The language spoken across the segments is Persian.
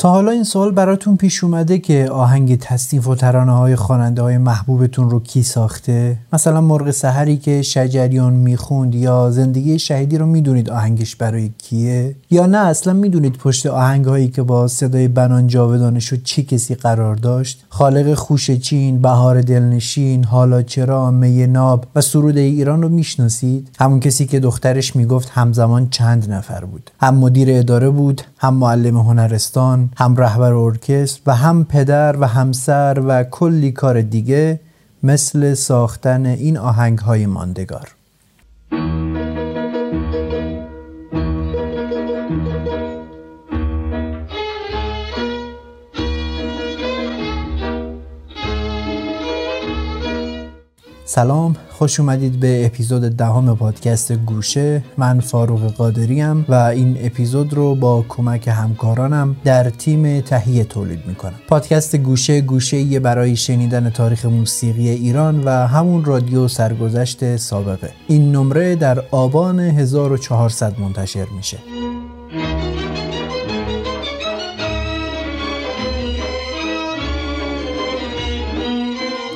تا حالا این سوال براتون پیش اومده که آهنگ تصنیف و ترانه های خواننده های محبوبتون رو کی ساخته؟ مثلا مرغ سحری که شجریان می‌خوند یا زندگی شهیدی رو می‌دونید آهنگش برای کیه؟ یا نه اصلا می‌دونید پشت آهنگ هایی که با صدای بنان جاودانه شد چی کسی قرار داشت؟ خالق خوش چین بهار دلنشین حالا چرا می ناب و سرود ایران رو می‌شناسید؟ همون کسی که دخترش می‌گفت همزمان چند نفر بود. هم مدیر اداره بود هم معلم هنرستان هم رهبر ارکستر و هم پدر و همسر و کلی کار دیگه مثل ساختن این آهنگ های ماندگار. سلام خوش اومدید به اپیزود دهم پادکست گوشه. من فاروق قادری و این اپیزود رو با کمک همکارانم در تیم تهیه تولید می‌کنم. پادکست گوشه گوشه برای شنیدن تاریخ موسیقی ایران و همون رادیو سرگذشت سابقه. این نمره در آبان 1400 منتشر میشه.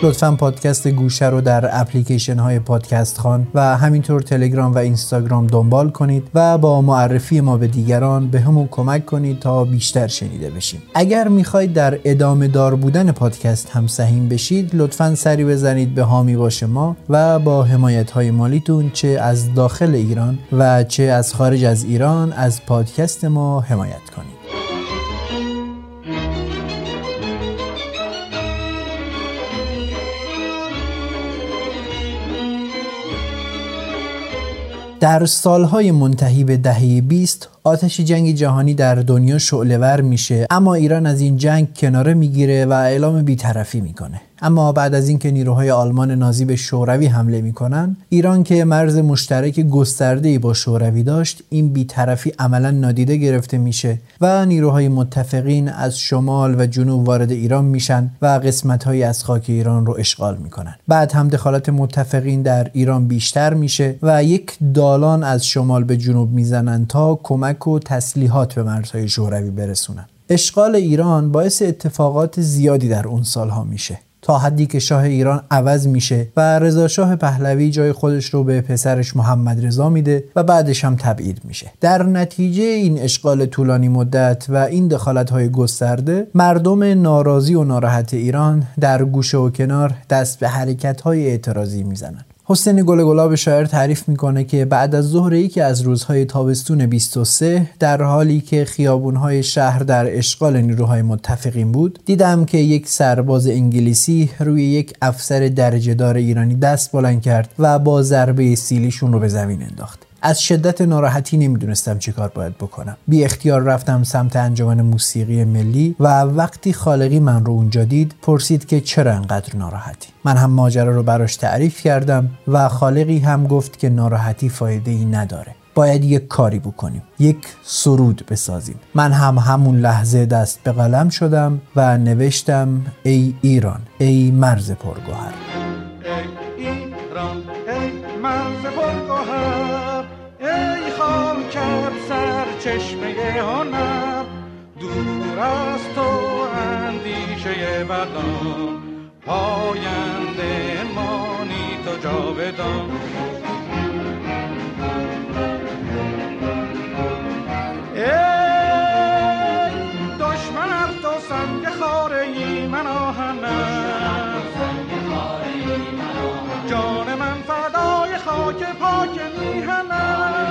لطفا پادکست گوشه رو در اپلیکیشن های پادکست خان و همینطور تلگرام و اینستاگرام دنبال کنید و با معرفی ما به دیگران به همون کمک کنید تا بیشتر شنیده بشیم. اگر می‌خواید در ادامه دار بودن پادکست هم سهیم بشید لطفا سری بزنید به هامی باش ما و با حمایت های مالیتون چه از داخل ایران و چه از خارج از ایران از پادکست ما حمایت کنید. در سالهای منتهی به دهه 20 آتش جنگ جهانی در دنیا شعلهور میشه اما ایران از این جنگ کناره می‌گیره و اعلام بیطرفی می‌کنه. اما بعد از اینکه نیروهای آلمان نازی به شوروی حمله می‌کنن ایران که مرز مشترک گسترده با شوروی داشت این بیطرفی عملا نادیده گرفته میشه و نیروهای متفقین از شمال و جنوب وارد ایران میشن و قسمتهایی از خاک ایران رو اشغال می‌کنن. بعد هم دخالت متفقین در ایران بیشتر میشه و یک دالان از شمال به جنوب می‌زنن تا کمک و تسلیحات به مرزهای شوروی برسونن. اشغال ایران باعث اتفاقات زیادی در اون سالها میشه. تا حدی که شاه ایران عوض میشه و رضا شاه پهلوی جای خودش رو به پسرش محمد رضا میده و بعدش هم تبعید میشه. در نتیجه این اشغال طولانی مدت و این دخالت های گسترده مردم ناراضی و ناراحت ایران در گوشه و کنار دست به حرکت های اعتراضی می‌زنن. حسین گل گلاب شاعر تعریف می‌کنه که بعد از ظهر یکی از روزهای تابستون 23 در حالی که خیابونهای شهر در اشغال نیروهای متفقین بود دیدم که یک سرباز انگلیسی روی یک افسر درجه دار ایرانی دست بلند کرد و با ضربه سیلیشون رو به زمین انداخت. از شدت ناراحتی نمی‌دونستم چی کار باید بکنم. بی اختیار رفتم سمت انجمن موسیقی ملی و وقتی خالقی من رو اونجا دید پرسید که چرا انقدر ناراحتی. من هم ماجرا رو براش تعریف کردم و خالقی هم گفت که ناراحتی فایده ای نداره. باید یک کاری بکنیم. یک سرود بسازیم. من هم همون لحظه دست به قلم شدم و نوشتم ای ایران ای مرز پرگوهر. چشمه هنر دور از تو اندیشه بدان پاینده مانی تو جاودان. ای دشمن ار تو سنگ خاره ای من آهنم جان من فدای خاک پاک میهنم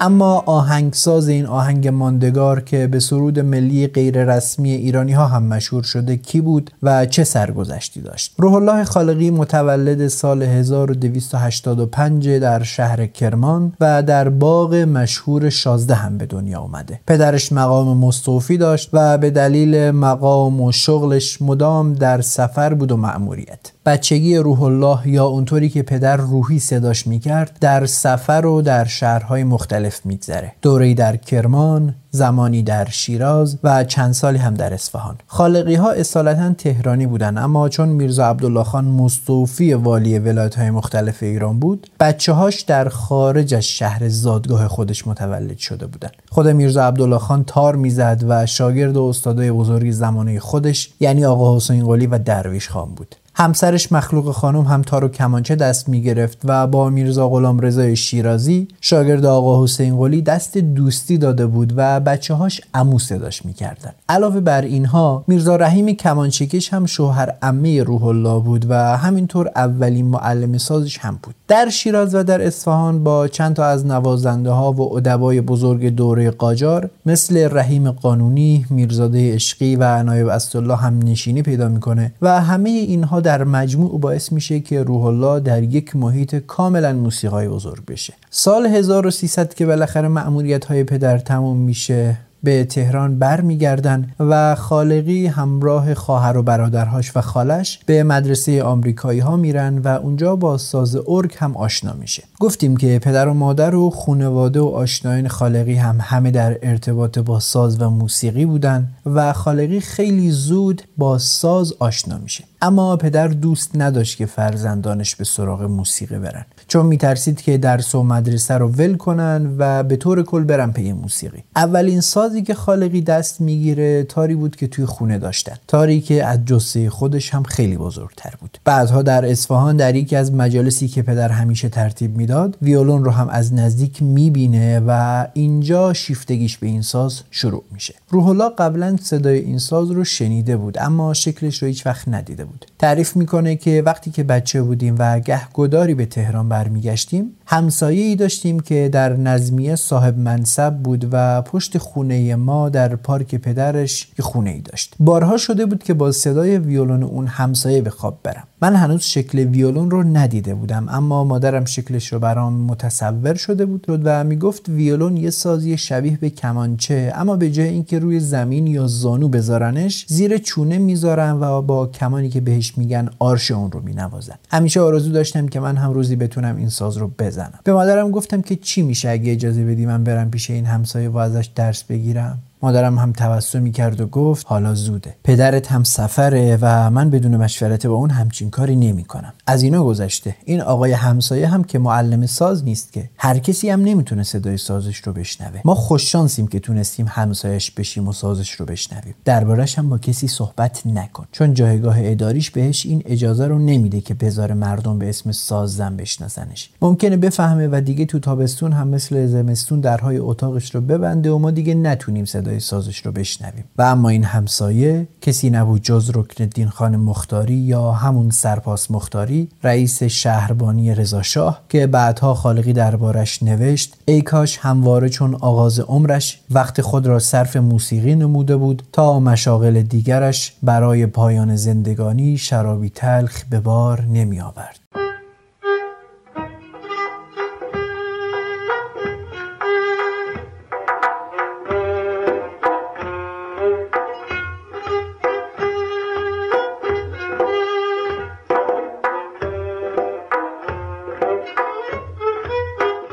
اما آهنگساز این آهنگ ماندگار که به سرود ملی غیر رسمی ایرانی ها هم مشهور شده کی بود و چه سرگذشتی داشت؟ روح الله خالقی متولد سال 1285 در شهر کرمان و در باغ مشهور شازده هم به دنیا اومده. پدرش مقام مستوفی داشت و به دلیل مقام و شغلش مدام در سفر بود و مأموریت. بچگی روح الله یا اونطوری که پدر روحی صداش می‌کرد در سفر و در شهرهای مختلف میگذره. دوره‌ای در کرمان زمانی در شیراز و چند سالی هم در اصفهان. خالقی ها اصالتا تهرانی بودن اما چون میرزا عبدالله خان مستوفی والی ولایت های مختلف ایران بود بچه هاش در خارج از شهر زادگاه خودش متولد شده بودن. خود میرزا عبدالله خان تار می‌زد و شاگرد و استادای بزرگی زمانه خودش یعنی آقا حسین قلی و درویش خان بود. همسرش مخلوق خانم هم تار و کمانچه دست می گرفت و با میرزا غلام رضای شیرازی شاگرد آقا حسین قلی دست دوستی داده بود و بچه هاش امو صداش می کردن. علاوه بر اینها میرزا رحیم کمانچکش هم شوهر امه روح الله بود و همینطور اولین معلم سازش هم بود در شیراز و در اصفهان با چند تا از نوازنده ها و ادبای بزرگ دوره قاجار مثل رحیم قانونی، میرزاده عشقی و نایب اسدالله هم نشینی پیدا می‌کنه و همه اینها در مجموع باعث میشه که روح الله در یک محیط کاملا موسیقای بزرگ بشه. سال 1300 که بالاخره مأموریت های پدر تموم میشه به تهران برمیگردن و خالقی همراه خواهر و برادرهاش و خالش به مدرسه آمریکایی ها میرن و اونجا با ساز ارگ هم آشنا میشه. گفتیم که پدر و مادر و خانواده و آشنایان خالقی هم همه در ارتباط با ساز و موسیقی بودن و خالقی خیلی زود با ساز آشنا میشه. اما پدر دوست نداشت که فرزندانش به سراغ موسیقی برن. چون میترسید که درس و مدرسه رو ول کنن و به طور کل برن پی موسیقی. اولین سازی که خالقی دست می‌گیره تاری بود که توی خونه داشتن. تاری که از جسه خودش هم خیلی بزرگتر بود. بعدها در اصفهان در یکی از مجالسی که پدر همیشه ترتیب می‌داد ویولون رو هم از نزدیک می‌بینه و اینجا شیفتگیش به این ساز شروع میشه. روح الله قبلا صدای این ساز رو شنیده بود اما شکلش رو هیچ وقت ندیده بود. تعریف می‌کنه که وقتی که بچه بودیم و گهگداری به تهران برمیگشتیم. همسایه ای داشتیم که در نظمیه صاحب منصب بود و پشت خونه ما در پارک پدرش یه خونه ای داشت. بارها شده بود که با صدای ویولون اون همسایه به خواب برم. من هنوز شکل ویولون رو ندیده بودم اما مادرم شکلش رو برام متصور شده بود. و می‌گفت ویولون یه سازی شبیه به کمانچه اما به جای اینکه روی زمین یا زانو بذارنش زیر چونه می‌ذارن و با کمانی که بهش میگن آرش اون رو مینوازن. همیشه آرزو داشتم که من هم روزی بتونم این ساز رو بزنم. به مادرم گفتم که چی میشه اگه اجازه بدی من برم پیش این همسایه و ازش درس بگیرم؟ مادرم هم تبسمی کرد و گفت حالا زوده. پدرت هم سفره و من بدون مشورت با اون همچین کاری نمی کنم از اینا گذشته. این آقای همسایه هم که معلم ساز نیست که. هر کسی هم نمی‌تونه صدای سازش رو بشنوه. ما خوششانسیم که تونستیم همسایش بشیم و سازش رو بشنویم. دربارش هم با کسی صحبت نکن. چون جایگاه اداریش بهش این اجازه رو نمیده که بذار مردم به اسم ساززن بشناسنش. ممکنه بفهمه و دیگه تو تابستون هم مثل زمستون درهای اتاقش رو ببنده و ما دیگه نتونیم صدای سازش رو بشنویم. و اما این همسایه کسی نبود جز رکن الدین خان مختاری یا همون سرپاس مختاری رئیس شهربانی رضاشاه که بعدها خالقی دربارش نوشت ای کاش همواره چون آغاز عمرش وقت خود را صرف موسیقی نموده بود تا مشاغل دیگرش برای پایان زندگانی شرابی تلخ به بار نمی آورد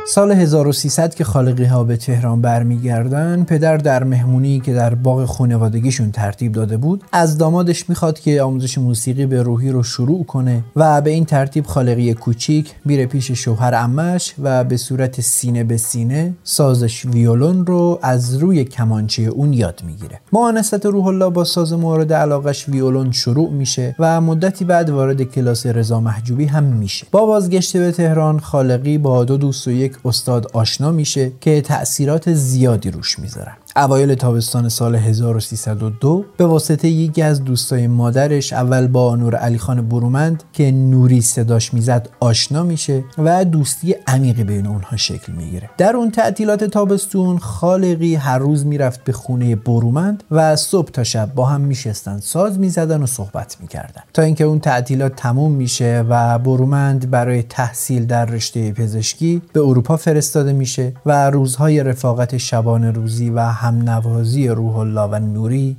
سال 1300 که خالقی ها به تهران برمیگردن پدر در مهمونی که در باغ خانوادگیشون ترتیب داده بود از دامادش می‌خواد که آموزش موسیقی به روحی رو شروع کنه و به این ترتیب خالقی کوچیک میره پیش شوهر امش و به صورت سینه به سینه سازش ویولون رو از روی کمانچه اون یاد می‌گیره. معانست روح الله با ساز مورد علاقش ویولون شروع میشه و مدتی بعد وارد کلاس رضا محجوبی هم میشه. با بازگشت به تهران خالقی با دو دوست و یک استاد آشنا میشه که تأثیرات زیادی روش می‌ذارن. اوایل تابستان سال 1302 به واسطه یکی از دوستای مادرش اول با نور علی خان برومند که نوری صداش می‌زد آشنا میشه و دوستی عمیقی بین اونها شکل می‌گیره. در اون تعطیلات تابستون خالقی هر روز می‌رفت به خونه برومند و صبح تا شب با هم میشستن ساز می‌زدن و صحبت می‌کردن. تا اینکه اون تعطیلات تموم میشه و برومند برای تحصیل در رشته پزشکی به اروپا فرستاده میشه و روزهای رفاقت شبانه روزی و هم نوازی روح الله و نوری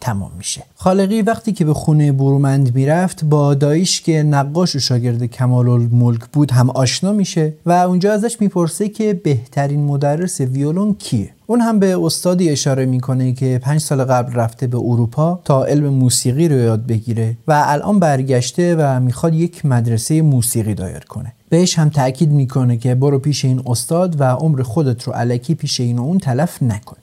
تمام میشه. خالقی وقتی که به خونه برومند می‌رفت با دایش که نقاش و شاگرد کمال الملک بود هم آشنا میشه و اونجا ازش می‌پرسه که بهترین مدرس ویولون کیه. اون هم به استادی اشاره می‌کنه که پنج سال قبل رفته به اروپا تا علم موسیقی رو یاد بگیره و الان برگشته و می‌خواد یک مدرسه موسیقی دایر کنه. بهش هم تاکید می‌کنه که برو پیش این استاد و عمر خودت رو علکی پیش این و اون تلف نکن.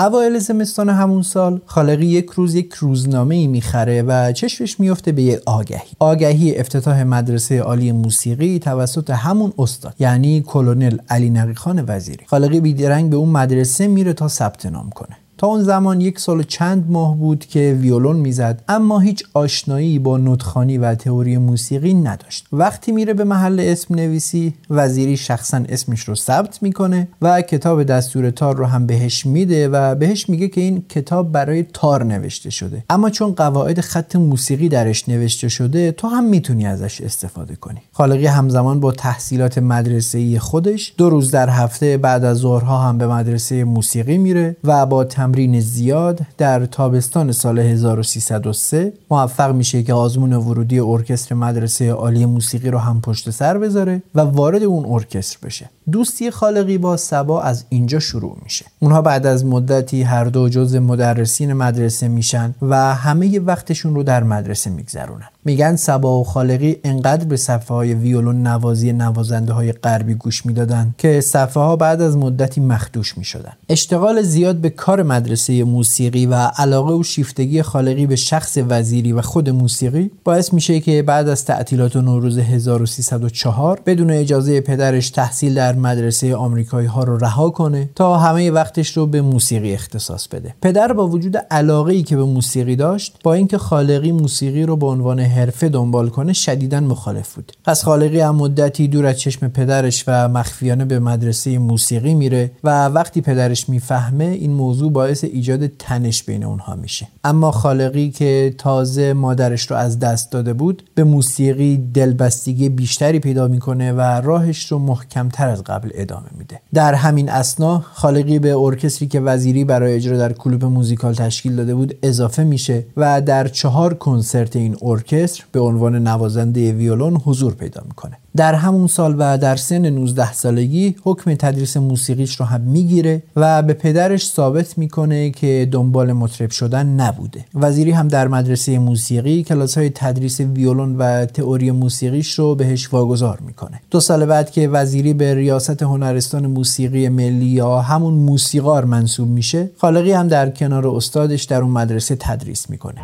اوایل زمستان همون سال خالقی یک روز یک روزنامه ای می‌خره و چشمش میفته به یک آگهی. آگهی افتتاح مدرسه عالی موسیقی توسط همون استاد یعنی کلونل علی نقی خان وزیری. خالقی بیدرنگ به اون مدرسه میره تا ثبت نام کنه. تا اون زمان یک سال و چند ماه بود که ویولون می‌زد اما هیچ آشنایی با نوتخانی و تئوری موسیقی نداشت. وقتی میره به محل اسم نویسی وزیری شخصا اسمش رو ثبت می‌کنه و کتاب دستور تار رو هم بهش میده و بهش میگه که این کتاب برای تار نوشته شده. اما چون قواعد خط موسیقی درش نوشته شده تو هم می‌تونی ازش استفاده کنی. خالقی همزمان با تحصیلات مدرسه خودش دو روز در هفته بعد از ظهرها هم به مدرسه موسیقی میره و با تمرین زیاد در تابستان سال 1303 موفق میشه که آزمون ورودی ارکستر مدرسه عالی موسیقی رو هم پشت سر بذاره و وارد اون ارکستر بشه. دوستی خالقی با سبا از اینجا شروع میشه. اونها بعد از مدتی هر دو جز مدرسین مدرسه میشن و همه وقتشون رو در مدرسه میگذرونن. میگن سبا و خالقی انقدر به صفحه های ویولون نوازی نوازنده های غربی گوش می‌دادن که صفحه ها بعد از مدتی مخدوش می‌شدن. اشتغال زیاد به کار مدرسه موسیقی و علاقه و شیفتگی خالقی به شخص وزیری و خود موسیقی باعث میشه که بعد از تعطیلات نوروز 1304 بدون اجازه پدرش تحصیل در مدرسه آمریکایی ها رو رها کنه تا همه وقتش رو به موسیقی اختصاص بده. پدر با وجود علاقه ای که به موسیقی داشت با اینکه خالقی موسیقی رو به عنوان حرفه دنبال کنه شدیدا مخالف بود. پس خالقی هم مدتی دور از چشم پدرش و مخفیانه به مدرسه موسیقی میره و وقتی پدرش می‌فهمه این موضوع باعث ایجاد تنش بین اونها میشه. اما خالقی که تازه مادرش رو از دست داده بود به موسیقی دلبستگی بیشتری پیدا می‌کنه و راهش رو محکمتر از قبل ادامه میده. در همین اسنا خالقی به ارکستری که وزیری برای اجرا در کلوب موزیکال تشکیل داده بود اضافه میشه و در چهار کنسرت این ارکستر به عنوان نوازنده ویولون حضور پیدا می‌کنه. در همون سال و در سن 19 سالگی حکم تدریس موسیقیش رو هم می‌گیره و به پدرش ثابت می‌کنه که دنبال مطرب شدن نبوده. وزیری هم در مدرسه موسیقی کلاس های تدریس ویولون و تئوری موسیقیش رو بهش واگذار می‌کنه. دو سال بعد که وزیری به ریاست هنرستان موسیقی ملی یا همون موسیقار منصوب میشه خالقی هم در کنار استادش در اون مدرسه تدریس می‌کنه.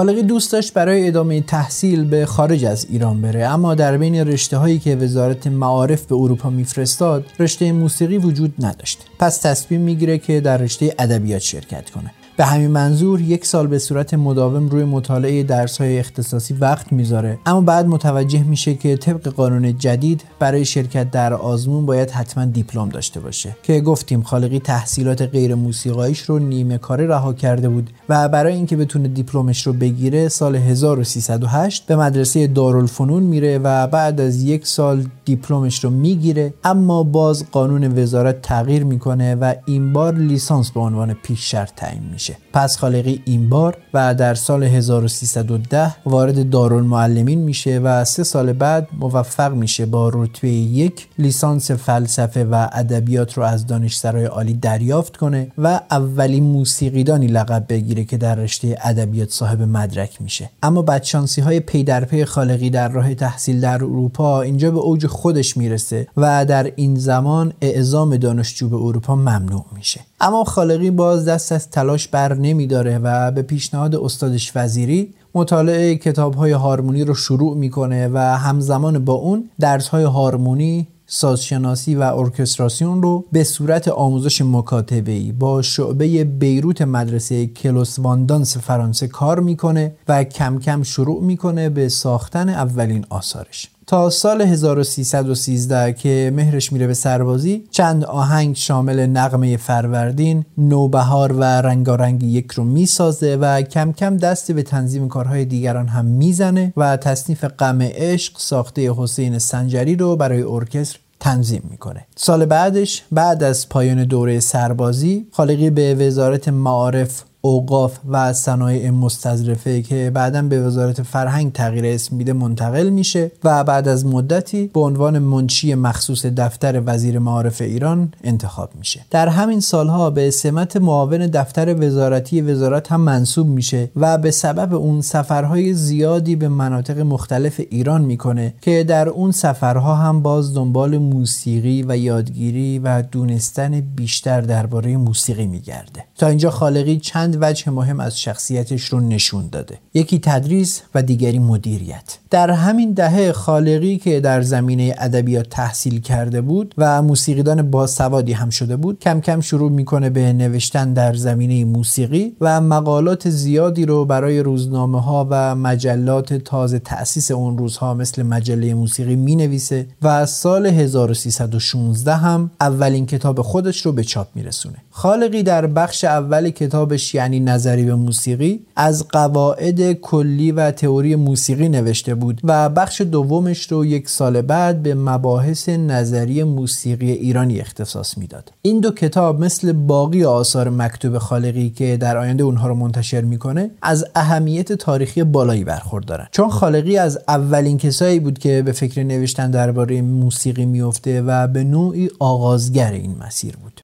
خالقی دوست داشت برای ادامه تحصیل به خارج از ایران بره. اما در بین رشته هایی که وزارت معارف به اروپا میفرستاد رشته موسیقی وجود نداشت. پس تصمیم می‌گیره که در رشته ادبیات شرکت کنه. به همین منظور یک سال به صورت مداوم روی مطالعه درس های اختصاصی وقت می‌ذاره. اما بعد متوجه میشه که طبق قانون جدید برای شرکت در آزمون باید حتما دیپلم داشته باشه. که گفتیم خالقی تحصیلات غیر موسیقاییش رو نیمه کاره رها کرده بود و برای اینکه بتونه دیپلمش رو بگیره سال 1308 به مدرسه دارالفنون میره و بعد از یک سال دیپلمش رو می‌گیره. اما باز قانون وزارت تغییر می‌کنه و این بار لیسانس به عنوان پیش شرط تعیین میشه. پس خالقی این بار و در سال 1310 وارد دارالمعلمین میشه و سه سال بعد موفق میشه با رتبه یک لیسانس فلسفه و ادبیات رو از دانشسرای عالی دریافت کنه و اولین موسیقیدانی لقب بگیره که در رشته ادبیات صاحب مدرک میشه. اما بدشانسی های پی در پی خالقی در راه تحصیل در اروپا اینجا به اوج خودش می‌رسه و در این زمان اعزام دانشجو به اروپا ممنوع میشه. اما خالقی باز دست از تلاش بر نمیداره و به پیشنهاد استادش وزیری مطالعه کتاب های هارمونی رو شروع می‌کنه و همزمان با اون درس های هارمونی سازشناسی و ارکستراسیون رو به صورت آموزش مکاتبه‌ای با شعبه بیروت مدرسه کلوس واندانس فرانسه کار می‌کنه و کم کم شروع می‌کنه به ساختن اولین آثارش. تا سال 1313 که مهرش میره به سربازی چند آهنگ شامل نقمه فروردین، نوبهار و رنگارنگ یک رو می‌سازه و کم کم دست به تنظیم کارهای دیگران هم می‌زنه و تصنیف غم عشق ساخته حسین سنجری رو برای ارکستر تنظیم می‌کنه. سال بعدش بعد از پایان دوره سربازی خالقی به وزارت معارف اوقاف و صنایع مستظرفه که بعدا به وزارت فرهنگ تغییر اسم میده منتقل میشه و بعد از مدتی به عنوان منشی مخصوص دفتر وزیر معارف ایران انتخاب میشه. در همین سالها به سمت معاون دفتر وزارتی وزارت هم منصوب میشه و به سبب اون سفرهای زیادی به مناطق مختلف ایران می‌کنه که در اون سفرها هم باز دنبال موسیقی و یادگیری و دونستن بیشتر درباره موسیقی میگرده. تا اینجا خالقی چند چند وجه مهم از شخصیتش رو نشون داده. یکی تدریس و دیگری مدیریت. در همین دهه خالقی که در زمینه ادبیات تحصیل کرده بود و موسیقیدان باسوادی هم شده بود کم کم شروع می‌کنه به نوشتن در زمینه موسیقی و مقالات زیادی رو برای روزنامه ها و مجلات تازه تأسیس اون روزها مثل مجله موسیقی می نویسه و سال 1316 هم اولین کتاب خودش رو به چاپ میرسونه. خالقی در بخش اول کتابش یعنی نظری به موسیقی از قواعد کلی و تئوری موسیقی نوشته بود و بخش دومش رو یک سال بعد به مباحث نظری موسیقی ایرانی اختصاص می‌داد. این دو کتاب مثل باقی آثار مکتوب خالقی که در آینده اونها رو منتشر می‌کنه از اهمیت تاریخی بالایی برخوردارن. چون خالقی از اولین کسایی بود که به فکر نوشتن درباره موسیقی میفته و به نوعی آغازگر این مسیر بود.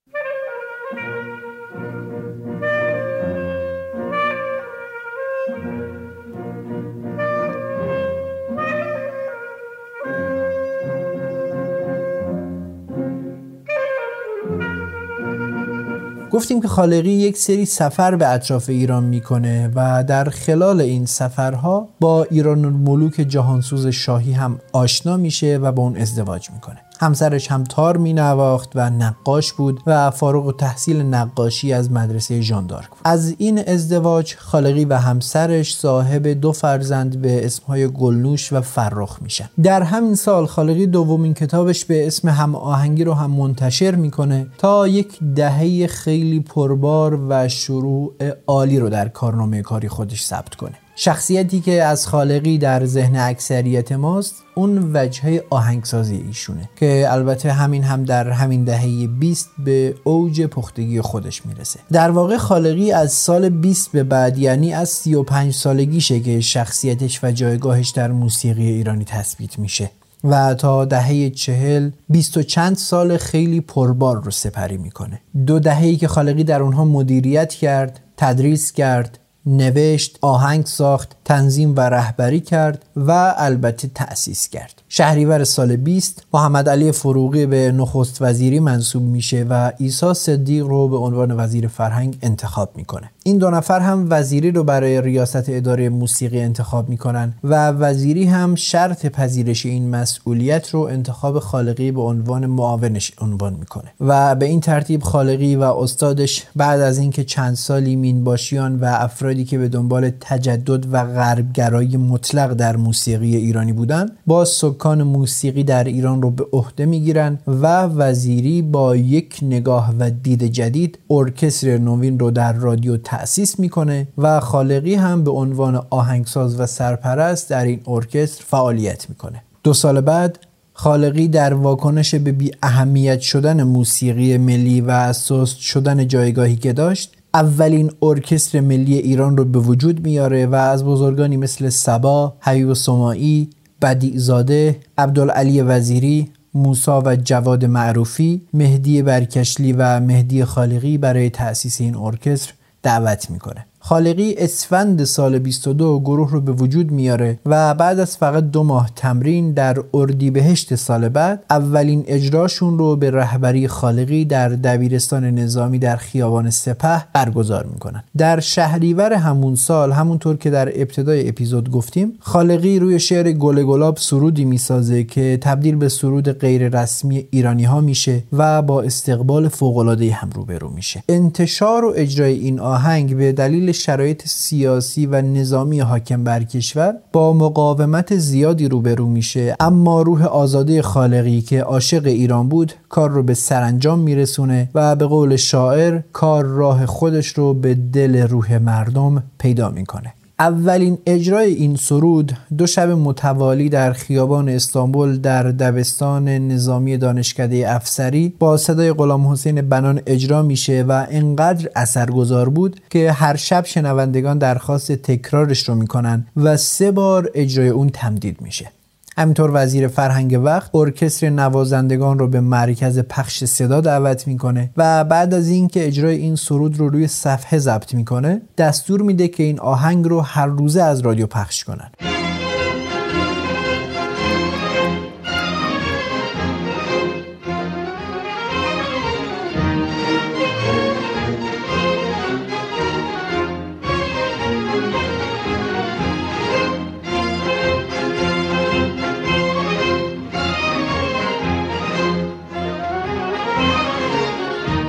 گفتیم که خالقی یک سری سفر به اطراف ایران می‌کنه و در خلال این سفرها با ایران الملوک جهانسوز شاهی هم آشنا میشه و با اون ازدواج می‌کنه. همسرش هم تار می نواخت و نقاش بود و فارغ و تحصیل نقاشی از مدرسه ژاندارک بود. از این ازدواج خالقی و همسرش صاحب دو فرزند به اسمهای گلنوش و فرخ میشن. در همین سال خالقی دومین کتابش به اسم هم آهنگی رو هم منتشر می‌کنه تا یک دهه خیلی پربار و شروع عالی رو در کارنامه کاری خودش ثبت کنه. شخصیتی که از خالقی در ذهن اکثریت ماست اون وجهه آهنگسازی ایشونه که البته همین هم در همین دهه 20 به اوج پختگی خودش می‌رسه. در واقع خالقی از سال 20 به بعد یعنی از 35 سالگیشه که شخصیتش و جایگاهش در موسیقی ایرانی تثبیت میشه و تا دهه چهل بیست و چند سال خیلی پربار رو سپری می‌کنه. دو دههی که خالقی در اونها مدیریت کرد تدریس کرد نوشت، آهنگ ساخت، تنظیم و رهبری کرد و البته تأسیس کرد. شهریور سال 20 محمد علی فروغی به نخست وزیری منصوب میشه و عیسی صدیق رو به عنوان وزیر فرهنگ انتخاب می‌کنه. این دو نفر هم وزیری رو برای ریاست اداره موسیقی انتخاب می‌کنن و وزیری هم شرط پذیرش این مسئولیت رو انتخاب خالقی به عنوان معاونش عنوان می‌کنه. و به این ترتیب خالقی و استادش بعد از اینکه چند سالی مینباشیان و افرادی که به دنبال تجدد و غربگرایی مطلق در موسیقی ایرانی بودن با سکان موسیقی در ایران رو به عهده می‌گیرن و وزیری با یک نگاه و دید جدید ارکستر نوین رو در رادیو تأسیس می‌کنه و خالقی هم به عنوان آهنگساز و سرپرست در این ارکستر فعالیت می‌کنه. دو سال بعد خالقی در واکنش به بی اهمیت شدن موسیقی ملی و سست شدن جایگاهی که داشت اولین ارکستر ملی ایران رو به وجود میاره و از بزرگانی مثل سبا، حبیب سماعی، بدیعزاده، عبدالعلی وزیری، موسا و جواد معروفی، مهدی برکشلی و مهدی خالقی برای تأسیس این ارکستر دعوت می‌کنه. خالقی اسفند سال 22 گروه رو به وجود میاره و بعد از فقط دو ماه تمرین در اردیبهشت سال بعد اولین اجراشون رو به رهبری خالقی در دبیرستان نظامی در خیابان سپه برگزار می‌کنن. در شهریور همون سال همونطور که در ابتدای اپیزود گفتیم خالقی روی شعر گل گلاب سرودی می‌سازه که تبدیل به سرود غیر رسمی ایرانی ها میشه و با استقبال فوق العاده هم روبرو میشه. انتشار و اجرای این آهنگ به دلیل شرایط سیاسی و نظامی حاکم بر کشور با مقاومت زیادی روبرو میشه. اما روح آزاده خالقی که عاشق ایران بود کار رو به سرانجام میرسونه و به قول شاعر کار راه خودش رو به دل روح مردم پیدا می‌کنه. اولین اجرای این سرود دو شب متوالی در خیابان استانبول در دبستان نظامی دانشکده افسری با صدای غلام حسین بنان اجرا میشه و انقدر اثرگذار بود که هر شب شنوندگان درخواست تکرارش رو می‌کنن و سه بار اجرای اون تمدید میشه. همینطور وزیر فرهنگ وقت ارکستر نوازندگان رو به مرکز پخش صدا دعوت می‌کنه و بعد از اینکه اجرای این سرود رو روی صفحه ضبط می‌کنه دستور میده که این آهنگ رو هر روزه از رادیو پخش کنن.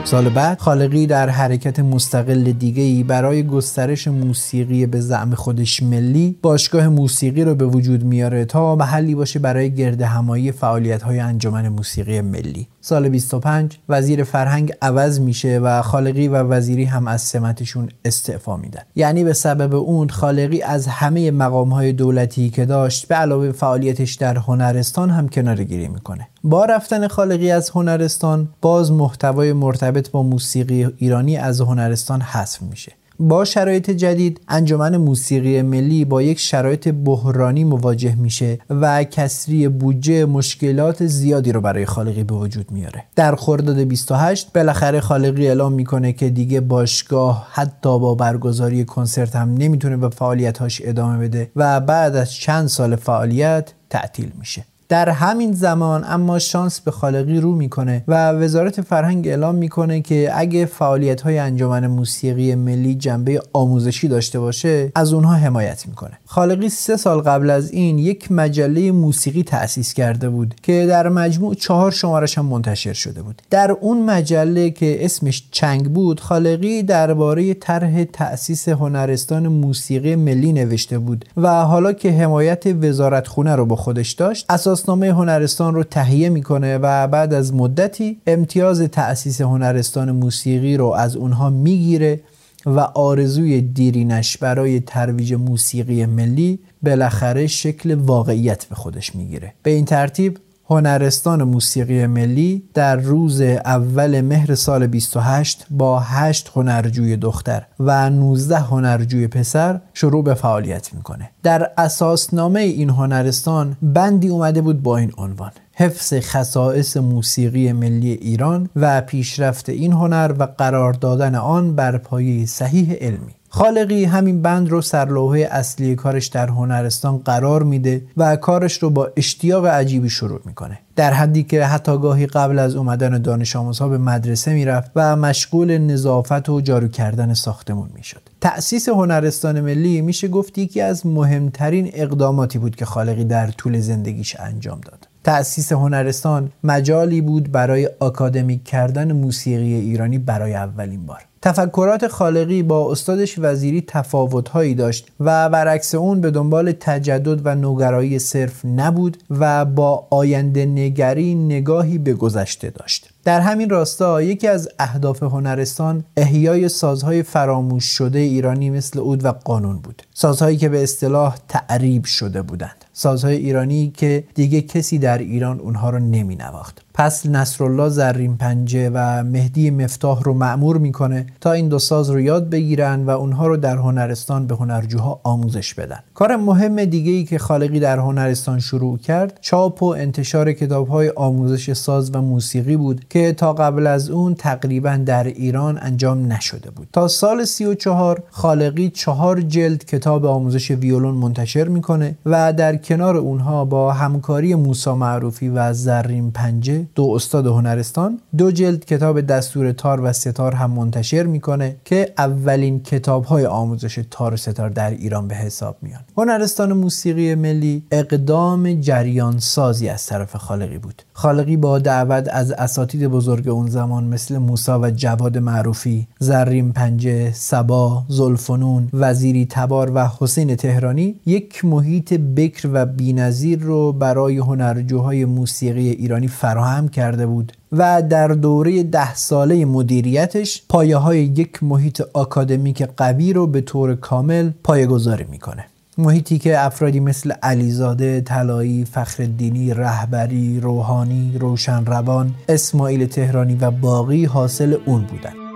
سال بعد خالقی در حرکت مستقل دیگه ای برای گسترش موسیقی به زعم خودش ملی باشگاه موسیقی رو به وجود میاره تا محلی باشه برای گرد همایی فعالیت های انجمن موسیقی ملی. سال 25 وزیر فرهنگ عوض میشه و خالقی و وزیری هم از سمتشون استعفا میدن. یعنی به سبب اون خالقی از همه مقام های دولتی که داشت به علاوه فعالیتش در هنرستان هم کنارگیری می‌کنه. با رفتن خالقی از هنرستان باز محتوای مرتبط با موسیقی ایرانی از هنرستان حذف میشه. با شرایط جدید انجمن موسیقی ملی با یک شرایط بحرانی مواجه میشه و کسری بودجه مشکلات زیادی رو برای خالقی به وجود میاره. در خرداد 28 بالاخره خالقی اعلام می‌کنه که دیگه باشگاه حتی با برگزاری کنسرت هم نمی‌تونه به فعالیتاش ادامه بده و بعد از چند سال فعالیت تعطیل میشه. در همین زمان اما شانس به خالقی رو می‌کنه و وزارت فرهنگ اعلام می‌کنه که اگه فعالیت های انجمن موسیقی ملی جنبه آموزشی داشته باشه از اونها حمایت می‌کنه. خالقی سه سال قبل از این یک مجله موسیقی تأسیس کرده بود که در مجموع چهار شمارش هم منتشر شده بود. در اون مجله که اسمش چنگ بود خالقی درباره طرح تأسیس هنرستان موسیقی ملی نوشته بود و حالا که حمایت وزارت خونه رو با خودش داشت اساس اساسنامه هنرستان رو تهیه می‌کنه و بعد از مدتی امتیاز تأسیس هنرستان موسیقی رو از اونها می‌گیره و آرزوی دیرینش برای ترویج موسیقی ملی بالاخره شکل واقعیت به خودش می‌گیره. به این ترتیب هنرستان موسیقی ملی در روز اول مهر سال 28 با 8 هنرجوی دختر و 19 هنرجوی پسر شروع به فعالیت می‌کنه. در اساسنامه این هنرستان بندی اومده بود با این عنوان حفظ خصائص موسیقی ملی ایران و پیشرفت این هنر و قرار دادن آن بر پایه صحیح علمی. خالقی همین بند رو سرلوحه اصلی کارش در هنرستان قرار میده و کارش رو با اشتیاق عجیبی شروع می‌کنه. در حدی که حتی گاهی قبل از اومدن دانش آموزها به مدرسه می‌رفت و مشغول نظافت و جارو کردن ساختمون می‌شد. تأسیس هنرستان ملی میشه گفت یکی از مهمترین اقداماتی بود که خالقی در طول زندگیش انجام داد. تأسیس هنرستان مجالی بود برای آکادمیک کردن موسیقی ایرانی برای اولین بار. تفکرات خالقی با استادش وزیری تفاوتهایی داشت و برعکس اون به دنبال تجدد و نوگرایی صرف نبود و با آینده نگری نگاهی به گذشته داشت. در همین راستا یکی از اهداف هنرستان احیای سازهای فراموش شده ایرانی مثل اود و قانون بود. سازهایی که به اصطلاح تعریب شده بودند. سازهای ایرانی که دیگه کسی در ایران اونها رو نمی نواخت پس نصرالله زرین پنجه و مهدی مفتاح رو معمور می‌کنه تا این دو ساز رو یاد بگیرن و اونها رو در هنرستان به هنرجوها آموزش بدن. کار مهم دیگه ای که خالقی در هنرستان شروع کرد چاپ و انتشار کتاب های آموزش ساز و موسیقی بود که تا قبل از اون تقریبا در ایران انجام نشده بود. تا سال 34 خالقی چهار جلد کتاب آموزش ویولون منتشر می‌کنه و در کنار اونها با همکاری موسا معروفی و زرین پنجه دو استاد هنرستان دو جلد کتاب دستور تار و ستار هم منتشر می‌کنه که اولین کتاب های آموزش تار و ستار در ایران به حساب میان. هنرستان موسیقی ملی اقدام جریان سازی از طرف خالقی بود. خالقی با دعوت از اساتید بزرگ اون زمان مثل موسا و جواد معروفی زرین پنجه سبا زلفنون وزیری تبار و حسین تهرانی یک محیط بکر و بینظیر رو برای هنرجوهای موسیقی ایرانی فراهم کرده بود و در دوره ده ساله مدیریتش پایه های یک محیط آکادمیک قوی رو به طور کامل پایگذاری می‌کنه. محیطی که افرادی مثل علیزاده، طلایی، فخردینی، رهبری، روحانی، روشنروان، اسماعیل تهرانی و باقی حاصل اون بودند.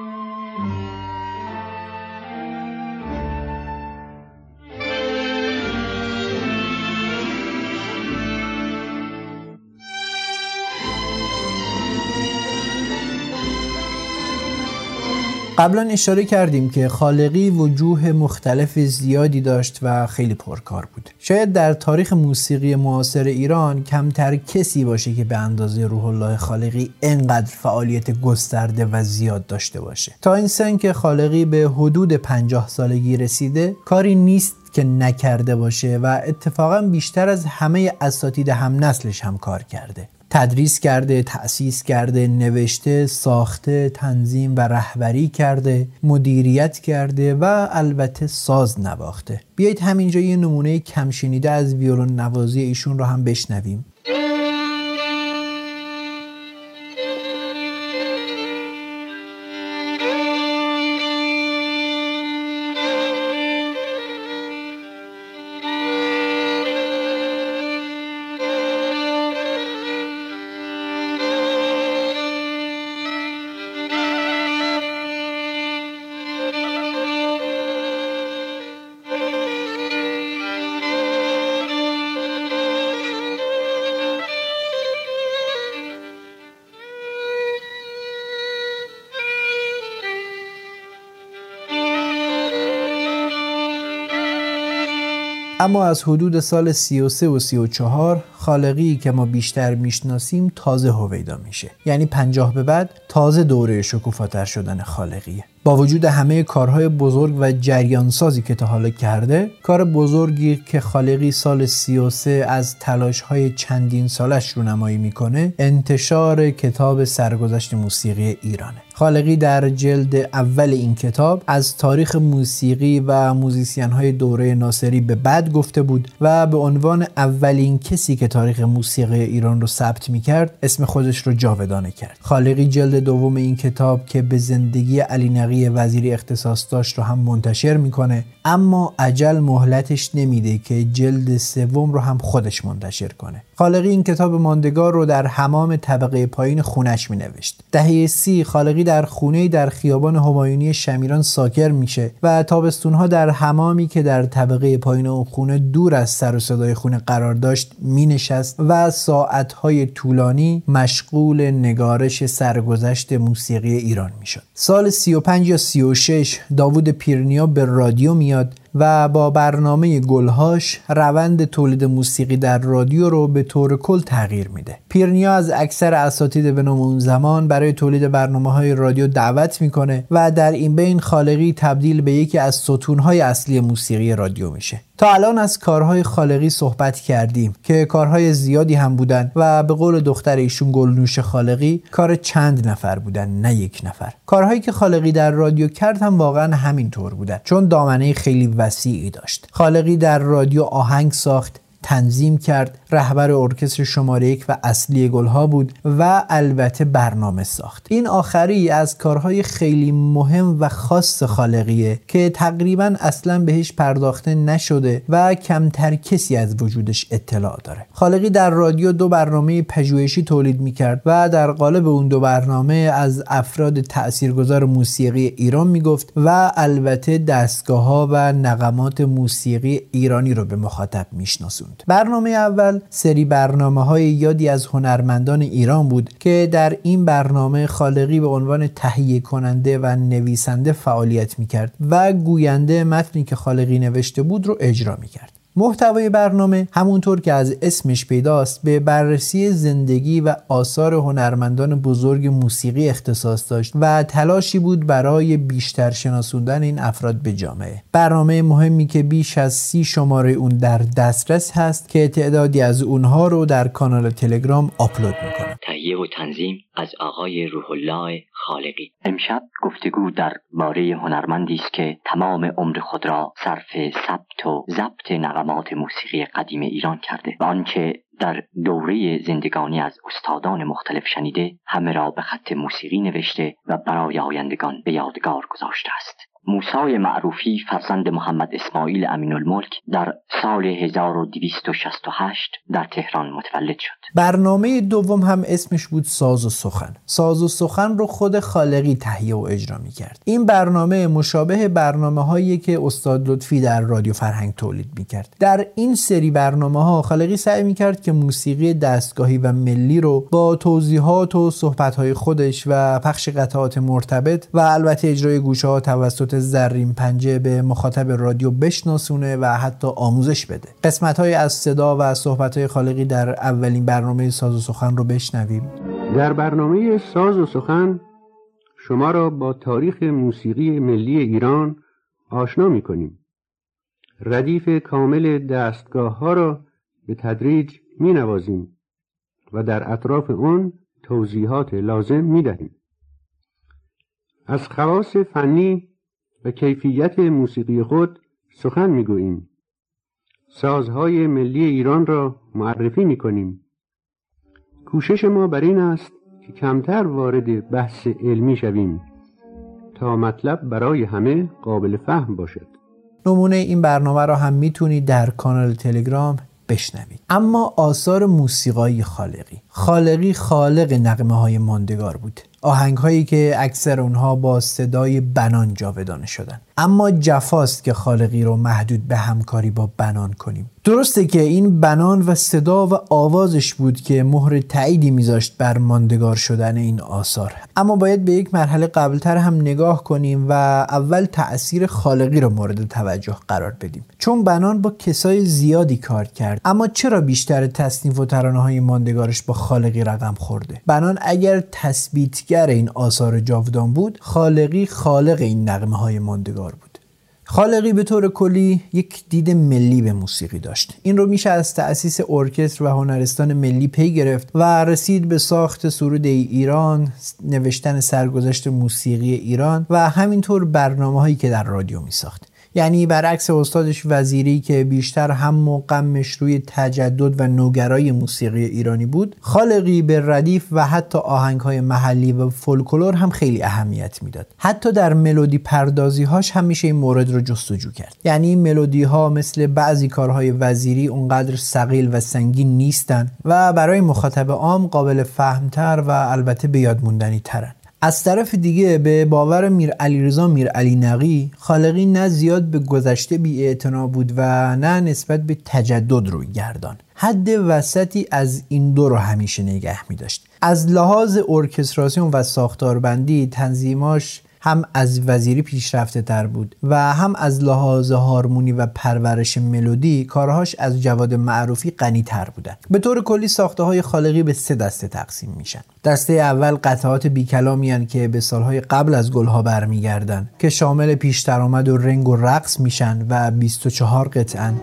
قبلا اشاره کردیم که خالقی وجوه مختلف زیادی داشت و خیلی پرکار بود. شاید در تاریخ موسیقی معاصر ایران کمتر کسی باشه که به اندازه روح الله خالقی انقدر فعالیت گسترده و زیاد داشته باشه. تا این سن که خالقی به حدود پنجاه سالگی رسیده کاری نیست که نکرده باشه و اتفاقا بیشتر از همه اساتید هم نسلش هم کار کرده. تدریس کرده، تأسیس کرده، نوشته، ساخته، تنظیم و رهبری کرده، مدیریت کرده و البته ساز نواخته. بیایید همینجا یه نمونه کمشینیده از ویولون نوازی ایشون رو هم بشنویم. اما از حدود سال 33 و 34 خالقی که ما بیشتر می‌شناسیم تازه هویدا میشه. یعنی 50 به بعد تازه دوره شکوفاتر شدن خالقیه با وجود همه کارهای بزرگ و جریانسازی که تا حالا کرده کار بزرگی که خالقی سال 33 از تلاشهای چندین سالش رونمایی می‌کنه انتشار کتاب سرگذشت موسیقی ایرانه. خالقی در جلد اول این کتاب از تاریخ موسیقی و موزیسین های دوره ناصری به بعد گفته بود و به عنوان اولین کسی که تاریخ موسیقی ایران رو ثبت می کرد اسم خودش رو جاودانه کرد. خالقی جلد دوم این کتاب که به زندگی علی نقی وزیری اختصاص داشت رو هم منتشر می‌کنه اما عجل مهلتش نمیده که جلد سوم رو هم خودش منتشر کنه. خالقی این کتاب ماندگار رو در حمام طبقه پایین خونش می نوشت دهه سی خالقی در خونه در خیابان همایونی شمیران ساکر میشه و تابستونها در حمامی که در طبقه پایین اون خونه دور از سر و صدای خونه قرار داشت می نشست و ساعتهای طولانی مشغول نگارش سرگذشت موسیقی ایران می‌شد. سال 35 یا 36 داوود پیرنیا به رادیو میاد و با برنامه گلهاش روند تولید موسیقی در رادیو رو به طور کل تغییر میده. پیرنیا از اکثر اساتید به نام اون زمان برای تولید برنامه های رادیو دعوت می‌کنه و در این بین خالقی تبدیل به یکی از ستونهای اصلی موسیقی رادیو میشه. تا الان از کارهای خالقی صحبت کردیم که کارهای زیادی هم بودن و به قول دختر ایشون گلنوش خالقی کار چند نفر بودن نه یک نفر. کارهایی که خالقی در رادیو کرد هم واقعا همین طور بودن چون دامنه خیلی وسیعی داشت. خالقی در رادیو آهنگ ساخت تنظیم کرد رهبر ارکستر شماره یک و اصلی گلها بود و البته برنامه ساخت. این آخری از کارهای خیلی مهم و خاص خالقیه که تقریبا اصلا بهش پرداخته نشده و کمتر کسی از وجودش اطلاع داره. خالقی در رادیو دو برنامه پژوهشی تولید می‌کرد و در قالب اون دو برنامه از افراد تاثیرگذار موسیقی ایران می‌گفت و البته دستگاه ها و نقمات موسیقی ایرانی رو به مخاطب برنامه اول سری برنامه های یادی از هنرمندان ایران بود که در این برنامه خالقی به عنوان تهیه کننده و نویسنده فعالیت می‌کرد و گوینده متنی که خالقی نوشته بود رو اجرا می‌کرد. محتوای برنامه همونطور که از اسمش پیداست به بررسی زندگی و آثار هنرمندان بزرگ موسیقی اختصاص داشت و تلاشی بود برای بیشتر شناسوندن این افراد به جامعه. برنامه مهمی که بیش از سی شماره اون در دسترس هست که تعدادی از اونها رو در کانال تلگرام آپلود می‌کنه. تهیه و تنظیم از آقای روح الله خالقی. امشب گفتگو در باره هنرمندی است که تمام عمر خود را صرف ثبت و ضبط نغمات موسیقی قدیم ایران کرده و آنچه در دوره زندگانی از استادان مختلف شنیده همه را به خط موسیقی نوشته و برای آیندگان به یادگار گذاشته است. موسای معروفی فرزند محمد اسماعیل امین الملک در سال 1268 در تهران متولد شد. برنامه دوم هم اسمش بود ساز و سخن. ساز و سخن رو خود خالقی تهیه و اجرا می کرد این برنامه مشابه برنامه هایی که استاد لطفی در رادیو فرهنگ تولید می کرد در این سری برنامه ها خالقی سعی می کرد که موسیقی دستگاهی و ملی رو با توضیحات و صحبت های خودش و پخش قطعات مرتبط و البته اجرای گوشه ها توسط زرین پنجه به مخاطب رادیو بشناسونه و حتی آموزش بده. قسمت های از صدا و صحبت های خالقی در اولین برنامه ساز و سخن رو بشنویم. در برنامه ساز و سخن شما را با تاریخ موسیقی ملی ایران آشنا می کنیم ردیف کامل دستگاه ها را به تدریج می نوازیم و در اطراف اون توضیحات لازم می دهیم. از خواص فنی و کیفیت موسیقی خود سخن می‌گوییم. سازهای ملی ایران را معرفی می‌کنیم. کوشش ما بر این است که کمتر وارد بحث علمی شویم تا مطلب برای همه قابل فهم باشد. نمونه این برنامه را هم می‌تونید در کانال تلگرام بشنوید. اما آثار موسیقایی خالقی. خالقی خالق نقمه های ماندگار بود. آهنگ هایی که اکثر اونها با صدای بنان جاودانه شدن. اما جفاست که خالقی رو محدود به همکاری با بنان کنیم. درسته که این بنان و صدا و آوازش بود که مهر تاییدی میذاشت بر ماندگار شدن این آثار. اما باید به یک مرحله قبلتر هم نگاه کنیم و اول تأثیر خالقی رو مورد توجه قرار بدیم. چون بنان با کسای زیادی کار کرد اما چرا بیشتر تصنیف و ترانه های ماندگارش با خالقی رقم خورده؟ بنان اگر تثبیتگر این آثار جاودان بود خالقی خالق این نقمه های ماندگار بود. خالقی به طور کلی یک دید ملی به موسیقی داشت. این رو میشه از تأسیس ارکستر و هنرستان ملی پی گرفت و رسید به ساخت سرود ایران نوشتن سرگذشت موسیقی ایران و همینطور برنامه هایی که در رادیو می ساخت یعنی برعکس استادش وزیری که بیشتر هم و غمش روی تجدد و نوگرای موسیقی ایرانی بود خالقی به ردیف و حتی آهنگ های محلی و فولکلور هم خیلی اهمیت می‌داد. حتی در ملودی پردازی هاش همیشه این مورد رو جستجو کرد. یعنی ملودی ها مثل بعضی کارهای وزیری اونقدر سقیل و سنگین نیستن و برای مخاطب عام قابل فهمتر و البته به یاد موندنی ترن. از طرف دیگه به باور میر علیرضا میر علی نقی خالقی نه زیاد به گذشته بی بود و نه نسبت به تجدد روی گردان حد وسطی از این دو رو همیشه نگه می داشت از لحاظ ارکستراسیون و ساختاربندی تنظیماش هم از وزیری پیشرفته تر بود و هم از لحاظ هارمونی و پرورش ملودی کارهاش از جواد معروفی غنی تر بودن. به طور کلی ساخته های خالقی به سه دسته تقسیم میشن. دسته اول قطعات بیکلامی که به سالهای قبل از گلها برمیگردن که شامل پیش درآمد و رنگ و رقص میشن و 24 قطعن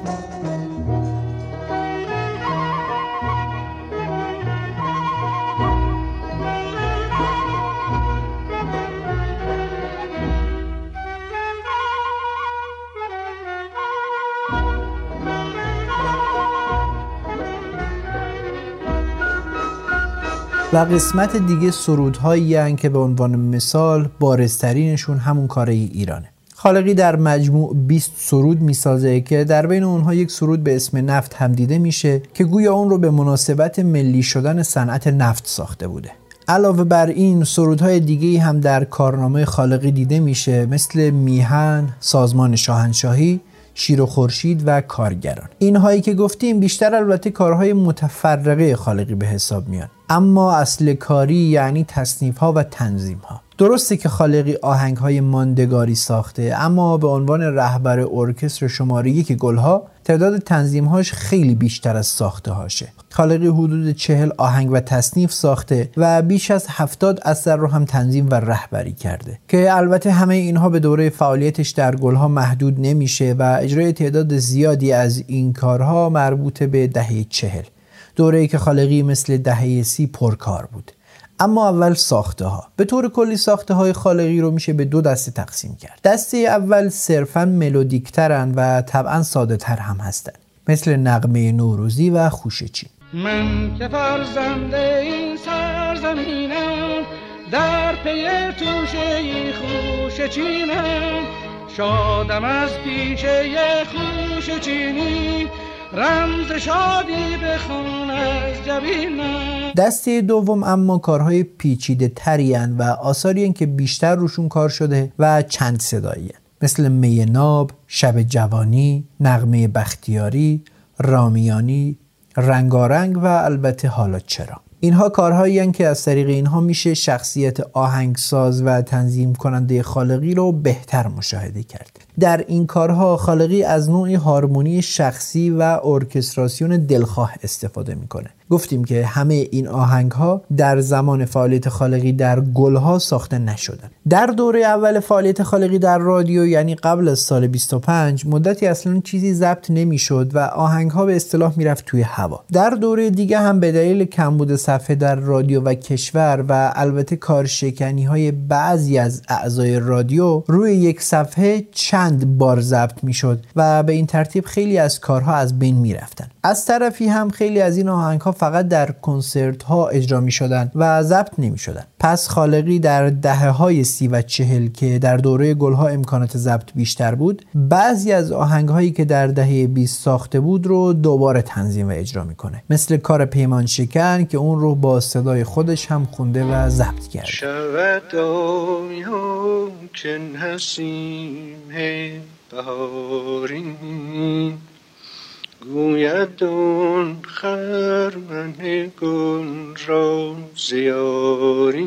و قسمت دیگه سرودهایی که به عنوان مثال بارزترینشون همون کاره ایرانه. خالقی در مجموع 20 سرود می‌سازه که در بین اونها یک سرود به اسم نفت هم دیده میشه که گویا اون رو به مناسبت ملی شدن صنعت نفت ساخته بوده. علاوه بر این سرودهای دیگه هم در کارنامه خالقی دیده میشه مثل میهن، سازمان شاهنشاهی، شیر و خورشید و کارگران. اینهایی که گفتیم بیشتر البته کارهای متفرقه خالقی به حساب میان. اما اصل کاری یعنی تصنیف ها و تنظیم ها درسته که خالقی آهنگ های ماندگاری ساخته اما به عنوان رهبر ارکستر شماره یک گلها تعداد تنظیمهاش خیلی بیشتر از ساخته هاشه خالقی حدود چهل آهنگ و تصنیف ساخته و بیش از هفتاد اثر رو هم تنظیم و رهبری کرده. که البته همه اینها به دوره فعالیتش در گلها محدود نمیشه و اجرای تعداد زیادی از این کارها مربوط به دهه چهل. دوره ای که خالقی مثل دهه سی پرکار بود. اما اول ساخته ها به طور کلی ساخته های خالقی رو میشه به دو دسته تقسیم کرد. دسته اول صرفا ملودیکترن و طبعا ساده تر هم هستن. مثل نقمه نوروزی و خوشچین من که فرزنده این سرزمینم در پی توشه خوش چینم. شادم از پیشه خوش چینی رمز شادی بخون از جبینم دسته دوم اما کارهای پیچیده ترین و آثاری که بیشتر روشون کار شده و چند صدایی مثل می ناب، شب جوانی، نغمه بختیاری، رامیانی، رنگارنگ و البته حالا چرا اینها کارهایی که از طریق اینها میشه شخصیت آهنگساز و تنظیم کننده خالقی رو بهتر مشاهده کرد. در این کارها خالقی از نوعی هارمونی شخصی و ارکستراسیون دلخواه استفاده می‌کنه. گفتیم که همه این آهنگ ها در زمان فعالیت خالقی در گلها ساخته نشدن. در دوره اول فعالیت خالقی در رادیو یعنی قبل از سال 25 مدتی اصلا چیزی ضبط نمی‌شد و آهنگ ها به اصطلاح می‌رفت توی هوا. در دوره دیگه هم به دلیل کمبود صفحه در رادیو و کشور و البته کارشکنی های بعضی از اعضای رادیو روی یک صفحه چند بار ضبط می‌شد و به این ترتیب خیلی از کارها از بین می‌رفتن. از طرفی هم خیلی از این آهنگ ها فقط در کنسرت ها اجرا می شدن و ضبط نمی شدن پس خالقی در دهه های سی و چهل که در دوره گلها امکانات ضبط بیشتر بود بعضی از آهنگ هایی که در دهه 20 ساخته بود رو دوباره تنظیم و اجرا می‌کنه. مثل کار پیمان شکن که اون رو با صدای خودش هم خونده و ضبط کرد. گوید اون خرمن گل را زیاری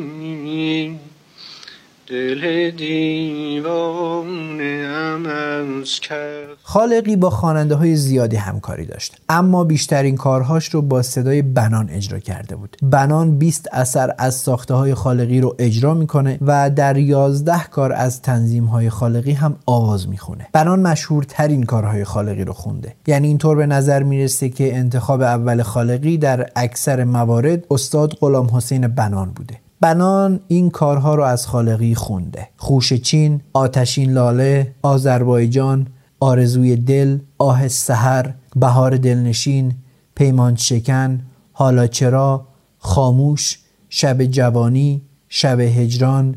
خالقی با خواننده های زیادی همکاری داشت اما بیشترین کارهاش رو با صدای بنان اجرا کرده بود. بنان 20 اثر از ساخته های خالقی رو اجرا می‌کنه و در 11 کار از تنظیم های خالقی هم آواز می‌خونه. بنان مشهورترین کارهای خالقی رو خونده. یعنی اینطور به نظر می‌رسه که انتخاب اول خالقی در اکثر موارد استاد غلام حسین بنان بوده. بنان این کارها رو از خالقی خونده. خوش چین، آتشین لاله، آذربایجان، آرزوی دل، آه سحر، بهار دلنشین، پیمان شکن، حالا چرا، خاموش، شب جوانی، شب هجران،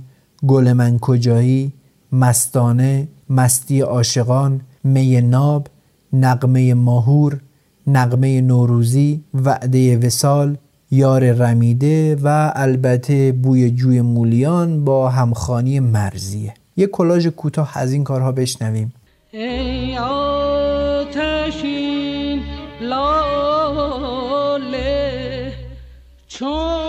گل من کجایی، مستانه، مستی عاشقان، می ناب، نقمه ماهور، نقمه نوروزی، وعده وسال، یار رمیده و البته بوی جوی مولیان با همخانی مرزیه. یه کلاژ کوتاه از این کارها بشنویم. ای چون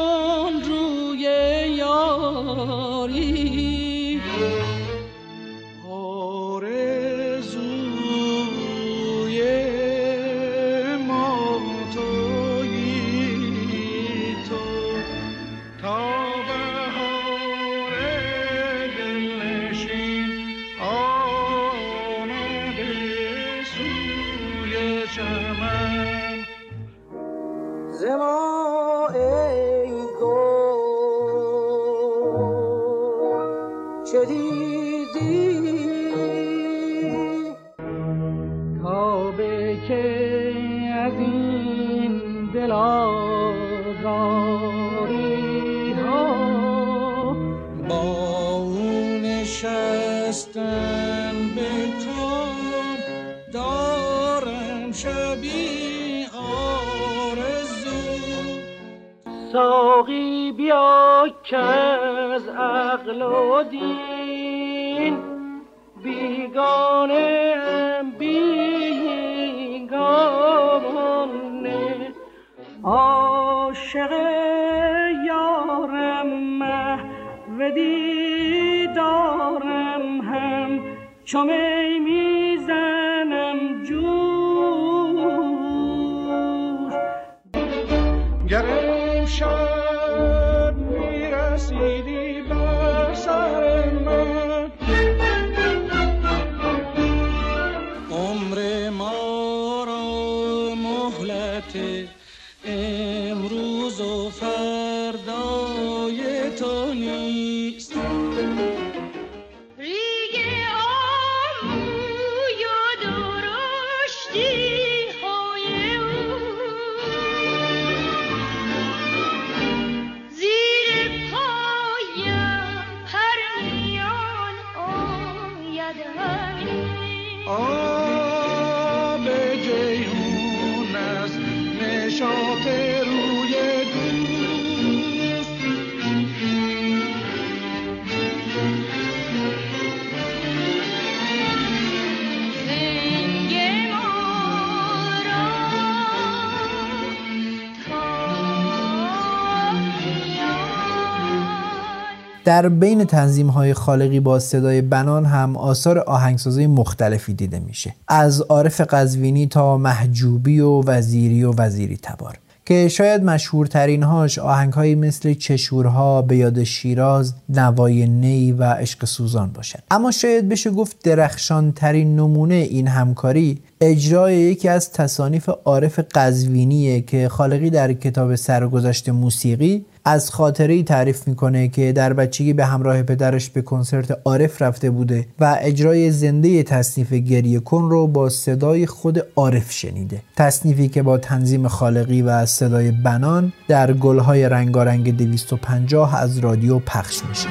بیا که از عقل و دین بیگانه بیگانه. عاشق یارم محو دیدارم هم چو می‌زنم در بین تنظیم های خالقی با صدای بنان هم آثار آهنگسازی مختلفی دیده میشه. از عارف قزوینی تا محجوبی و وزیری و وزیری تبار. که شاید مشهورترین هاش آهنگ های مثل چشورها به یاد شیراز نوای نی و عشق سوزان باشد اما شاید بشه گفت درخشان ترین نمونه این همکاری اجرای یکی از تصانیف عارف قزوینیه که خالقی در کتاب سرگذشت موسیقی از خاطره ای تعریف می‌کنه که در بچگی به همراه پدرش به کنسرت عارف رفته بوده و اجرای زنده تصنیف گریه کن رو با صدای خود عارف شنیده. تصنیفی که با تنظیم خالقی و صدای بنان در گلهای رنگارنگ 250 از رادیو پخش میشه.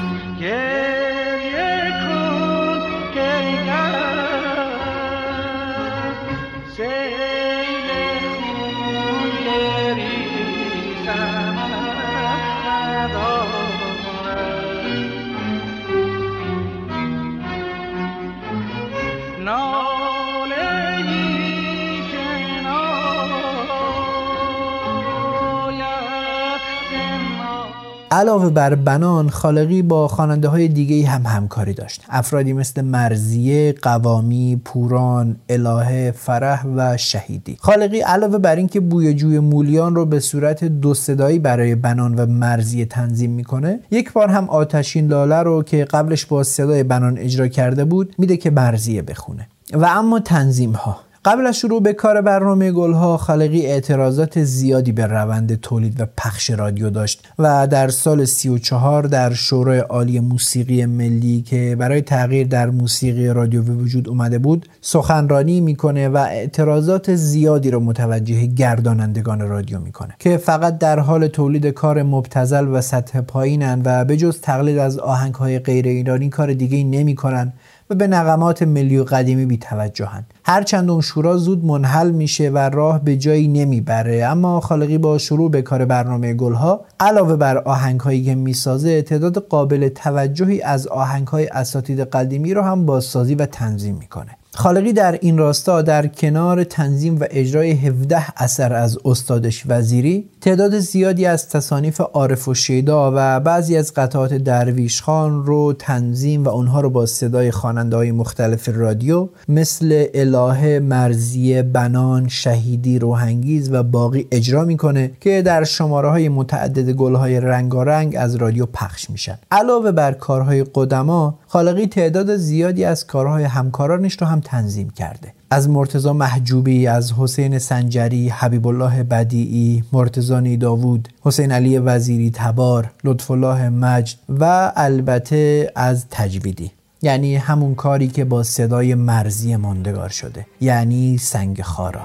علاوه بر بنان خالقی با خواننده های دیگه هم همکاری داشت. افرادی مثل مرزیه، قوامی، پوران، الهه، فرح و شهیدی. خالقی علاوه بر اینکه بوی جوی مولیان رو به صورت دو صدایی برای بنان و مرزیه تنظیم می‌کنه یک بار هم آتشین لاله رو که قبلش با صدای بنان اجرا کرده بود میده که مرزیه بخونه. و اما تنظیم ها قبل از شروع به کار برنامه گلها خالقی اعتراضات زیادی به روند تولید و پخش رادیو داشت و در سال 34 در شورای عالی موسیقی ملی که برای تغییر در موسیقی رادیو به وجود اومده بود سخنرانی می‌کنه و اعتراضات زیادی رو متوجه گردانندگان رادیو می‌کنه که فقط در حال تولید کار مبتزل و سطح پایینن و به جز تقلید از آهنگهای غیر ایرانی کار دیگه نمی‌کنن. و به نغمات ملی و قدیمی بی توجهن هرچند اون شورا زود منحل میشه و راه به جایی نمی‌بره. اما خالقی با شروع به کار برنامه گلها علاوه بر آهنگهایی که می‌سازه تعداد قابل توجهی از آهنگهای اساتید قدیمی رو هم بازسازی و تنظیم می‌کنه. خالقی در این راستا در کنار تنظیم و اجرای 17 اثر از استادش وزیری تعداد زیادی از تصانیف عارف و شیدا و بعضی از قطعات درویش خان رو تنظیم و اونها رو با صدای خواننده های مختلف رادیو مثل الهه مرزیه بنان شهیدی روهنگیز و باقی اجرا می‌کنه که در شماره های متعدد گلهای رنگارنگ از رادیو پخش میشن. علاوه بر کارهای قدما خالقی تعداد زیادی از کارهای همکارانش رو هم تنظیم کرده. از مرتزا محجوبی از حسین سنجری حبیب الله بدیعی مرتزانی داوود حسین علی وزیری تبار لطف الله مجد و البته از تجویدی. یعنی همون کاری که با صدای مرزی ماندگار شده. یعنی سنگ خارا.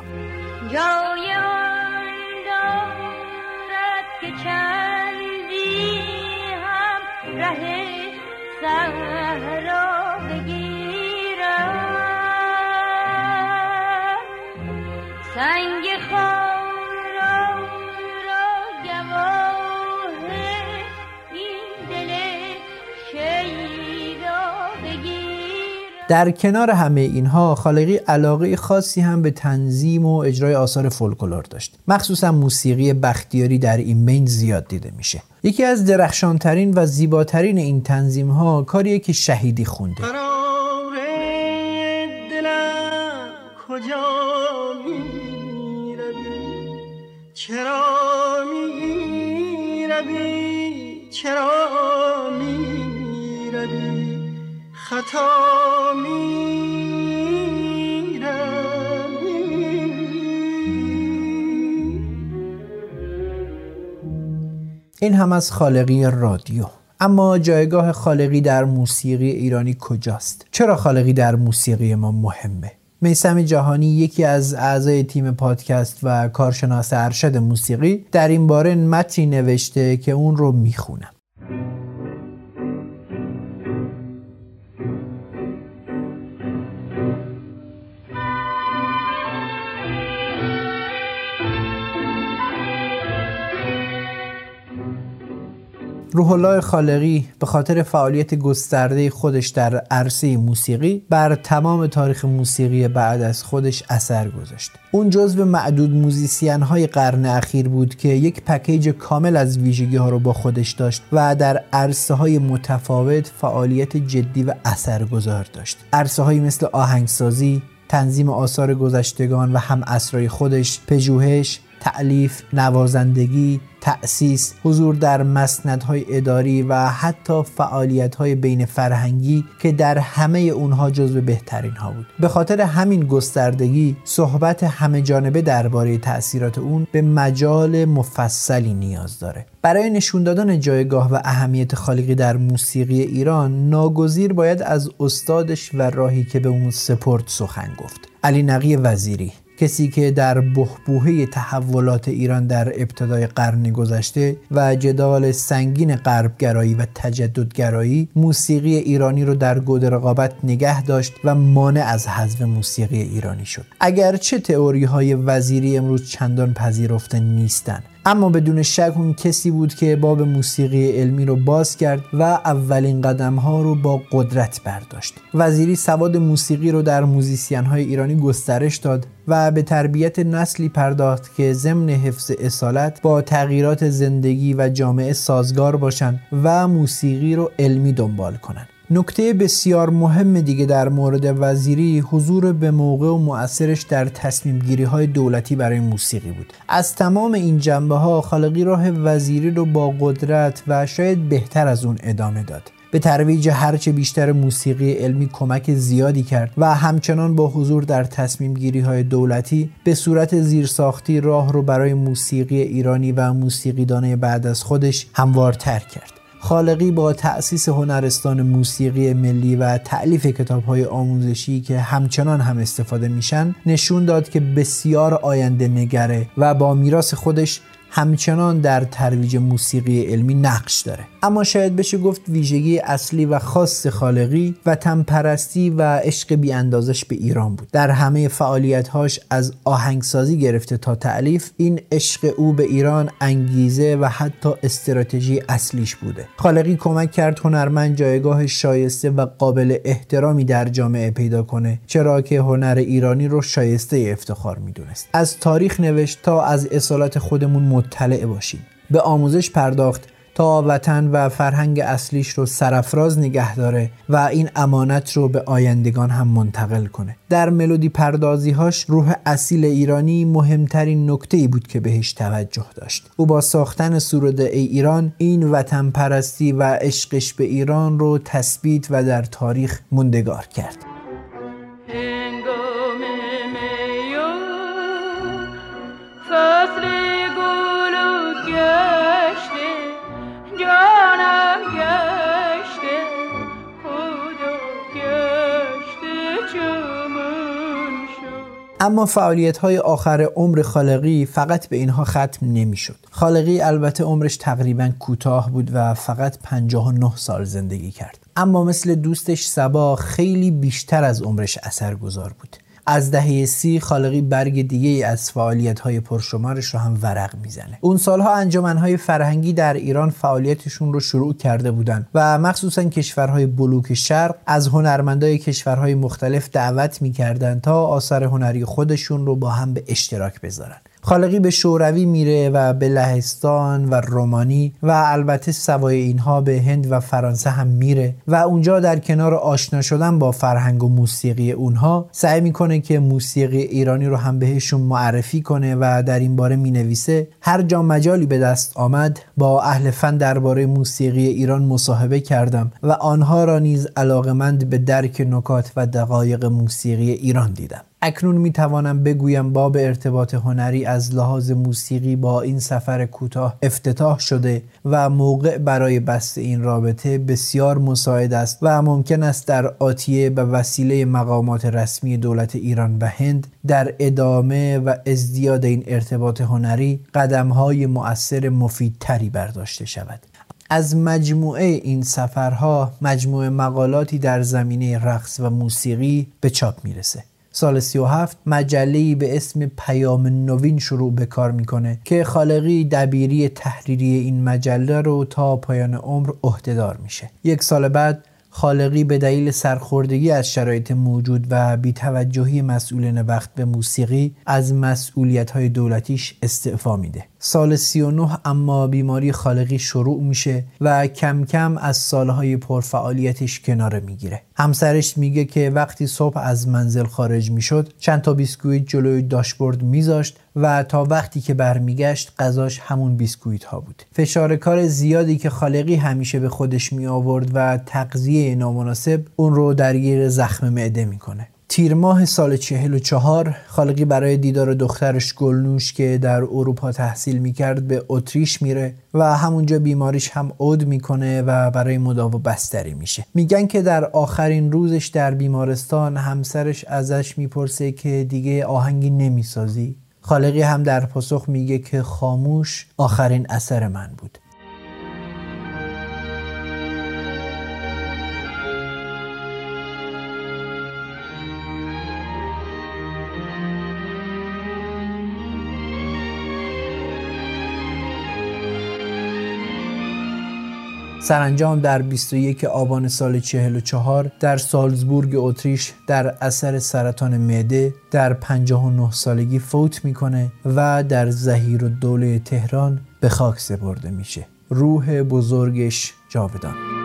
که رنگ خارا را گواه این دل شیدا بگیر. در کنار همه اینها خالقی علاقه خاصی هم به تنظیم و اجرای آثار فولکلور داشت. مخصوصا موسیقی بختیاری در این بین زیاد دیده میشه. یکی از درخشانترین و زیباترین این تنظیم ها کاریه که شهیدی خونده. خطا این هم از خالقی رادیو اما جایگاه خالقی در موسیقی ایرانی کجاست؟ چرا خالقی در موسیقی ما مهمه؟ میسم جهانی یکی از اعضای تیم پادکست و کارشناس ارشد موسیقی در این باره متنی نوشته که اون رو می‌خونم روح الله خالقی به خاطر فعالیت گسترده خودش در عرصه موسیقی بر تمام تاریخ موسیقی بعد از خودش اثر گذاشت. اون جزو معدود موزیسین های قرن اخیر بود که یک پکیج کامل از ویژگی ها رو با خودش داشت و در عرصه های متفاوت فعالیت جدی و اثرگذار داشت. عرصه های مثل آهنگسازی، تنظیم آثار گذشتگان و هم اسرای خودش، پژوهش، تعلیف، نوازندگی، تأسیس، حضور در مسندهای اداری و حتی فعالیتهای بین فرهنگی که در همه اونها جزو بهترین ها بود. به خاطر همین گستردگی صحبت همه جانبه درباره تأثیرات اون به مجال مفصلی نیاز داره. برای نشون دادن جایگاه و اهمیت خالقی در موسیقی ایران ناگزیر باید از استادش و راهی که به اون سپرد سخن گفت. علی نقی وزیری کسی که در بحبوحه تحولات ایران در ابتدای قرن گذشته و جدال سنگین غربگرایی و تجددگرایی موسیقی ایرانی رو در گود رقابت نگه داشت و مانع از حذف موسیقی ایرانی شد. اگرچه تئوری های وزیری امروز چندان پذیرفته نیستند اما بدون شک اون کسی بود که باب موسیقی علمی رو باز کرد و اولین قدم ها رو با قدرت برداشت. وزیری سواد موسیقی رو در موزیسین های ایرانی گسترش داد و به تربیت نسلی پرداخت که ضمن حفظ اصالت با تغییرات زندگی و جامعه سازگار باشند و موسیقی رو علمی دنبال کنند نکته بسیار مهم دیگه در مورد وزیری حضور به موقع و مؤثرش در تصمیم گیری های دولتی برای موسیقی بود. از تمام این جنبه ها خالقی راه وزیری رو با قدرت و شاید بهتر از اون ادامه داد. به ترویج هرچه بیشتر موسیقی علمی کمک زیادی کرد و همچنان با حضور در تصمیم گیری های دولتی به صورت زیرساختی راه رو برای موسیقی ایرانی و موسیقیدانه بعد از خودش هموارتر کرد. خالقی با تأسیس هنرستان موسیقی ملی و تعلیف کتاب های آموزشی که همچنان هم استفاده میشن نشون داد که بسیار آینده نگره و با میراث خودش همچنان در ترویج موسیقی علمی نقش داره. اما شاید بشه گفت ویژگی اصلی و خاص خالقی و پرستی و عشق بی اندازش به ایران بود. در همه فعالیتهاش از آهنگسازی گرفته تا تعلیف این عشق او به ایران انگیزه و حتی استراتژی اصلیش بوده. خالقی کمک کرد هنرمند جایگاه شایسته و قابل احترامی در جامعه پیدا کنه چرا که هنر ایرانی رو شایسته افتخار می‌دونست. از تاریخ نوشت تا از اصالت خودمون مطلع باشیم. به آموزش پرداخت تا وطن و فرهنگ اصلیش رو سرفراز نگه داره و این امانت رو به آیندگان هم منتقل کنه. در ملودی پردازیهاش روح اصیل ایرانی مهمترین نکته ای بود که بهش توجه داشت. او با ساختن سروده ای ایران این وطن پرستی و عشقش به ایران رو تثبیت و در تاریخ موندگار کرد. اما فعالیت های آخر عمر خالقی فقط به اینها ختم نمی‌شد. خالقی البته عمرش تقریبا کوتاه بود و فقط 59 سال زندگی کرد. اما مثل دوستش سبا خیلی بیشتر از عمرش اثر گذار بود. از دهه سی خالقی برگ دیگه از فعالیت های پرشمارش رو هم ورق می‌زنه. اون سالها انجمنهای فرهنگی در ایران فعالیتشون رو شروع کرده بودن و مخصوصا کشورهای بلوک شرق از هنرمندای کشورهای مختلف دعوت می‌کردن تا آثار هنری خودشون رو با هم به اشتراک بذارن. خالقی به شوروی میره و به لهستان و رومانی و البته سوای اینها به هند و فرانسه هم میره و اونجا در کنار آشنا شدن با فرهنگ و موسیقی اونها سعی می‌کنه که موسیقی ایرانی رو هم بهشون معرفی کنه و در این باره می‌نویسه. هر جا مجالی به دست آمد با اهل فن درباره موسیقی ایران مصاحبه کردم و آنها را نیز علاقمند به درک نکات و دقایق موسیقی ایران دیدم. اکنون می توانم بگویم باب ارتباط هنری از لحاظ موسیقی با این سفر کوتاه افتتاح شده و موقع برای بست این رابطه بسیار مساعد است و ممکن است در آتیه به وسیله مقامات رسمی دولت ایران و هند در ادامه و ازدیاد این ارتباط هنری قدمهای مؤثر مفیدتری برداشته شود. از مجموعه این سفرها مجموعه مقالاتی در زمینه رقص و موسیقی به چاپ می‌رسه. سال 37 مجله‌ای به اسم پیام نوین شروع به کار می‌کنه که خالقی دبیری تحریری این مجله رو تا پایان عمر عهدهدار میشه. یک سال بعد خالقی به دلیل سرخوردگی از شرایط موجود و بیتوجهی مسئولین وقت به موسیقی از مسئولیت های دولتیش استعفا میده. سال 39 اما بیماری خالقی شروع میشه و کم کم از سالهای پرفعالیتش کناره می‌گیره. همسرش میگه که وقتی صبح از منزل خارج می‌شد چند تا بیسکویت جلوی داشبورد میذاشت و تا وقتی که برمیگشت غذاش همون بیسکویت ها بود. فشار کار زیادی که خالقی همیشه به خودش می آورد و تغذیه نامناسب اون رو درگیر زخم معده می‌کنه. تیر ماه سال 44 خالقی برای دیدار دخترش گلنوش که در اروپا تحصیل می‌کرد به اتریش میره و همونجا بیماریش هم عود می‌کنه و برای مداوا بستری میشه. میگن که در آخرین روزش در بیمارستان همسرش ازش می‌پرسه که دیگه آهنگی نمی‌سازی. خالقی هم در پاسخ میگه که خاموش آخرین اثر من بود. سرانجام در 21 آبان سال 44 در سالزبورگ اتریش در اثر سرطان معده در 59 سالگی فوت می‌کنه و در زهیر دوله تهران به خاک سپرده میشه. روح بزرگش جاودان.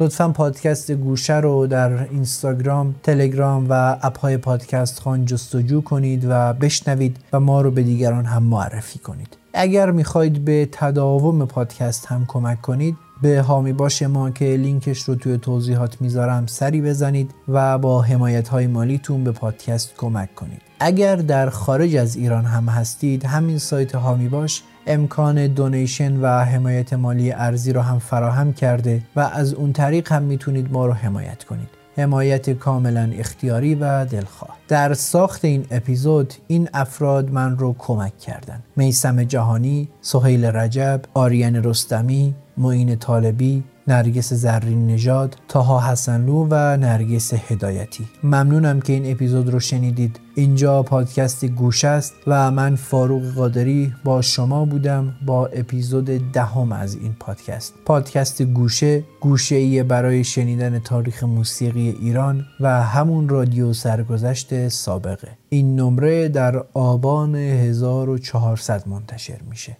لطفا پادکست گوشه رو در اینستاگرام، تلگرام و اپ های پادکست خان جستجو کنید و بشنوید و ما رو به دیگران هم معرفی کنید. اگر می‌خواید به تداوم پادکست هم کمک کنید به هامی باش ما که لینکش رو توی توضیحات می‌ذارم سری بزنید و با حمایت های مالیتون به پادکست کمک کنید اگر در خارج از ایران هم هستید همین سایت هامی باش امکان دونیشن و حمایت مالی ارزی رو هم فراهم کرده و از اون طریق هم می‌تونید ما رو حمایت کنید. حمایت کاملا اختیاری و دلخواه. در ساخت این اپیزود این افراد من رو کمک کردن. میسم جهانی، سهیل رجب، آریان رستمی، معین طالبی، نرگس زرین نژاد، تاها حسنلو و نرگس هدایتی. ممنونم که این اپیزود رو شنیدید. اینجا پادکست گوش است و من فاروق قادری با شما بودم با اپیزود دهم از این پادکست. پادکست گوشه گوشه ای برای شنیدن تاریخ موسیقی ایران و همون رادیو سرگذشت سابقه. این نمره در آبان 1400 منتشر میشه.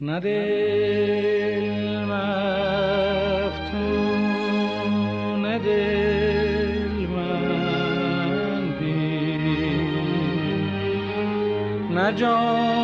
نه نه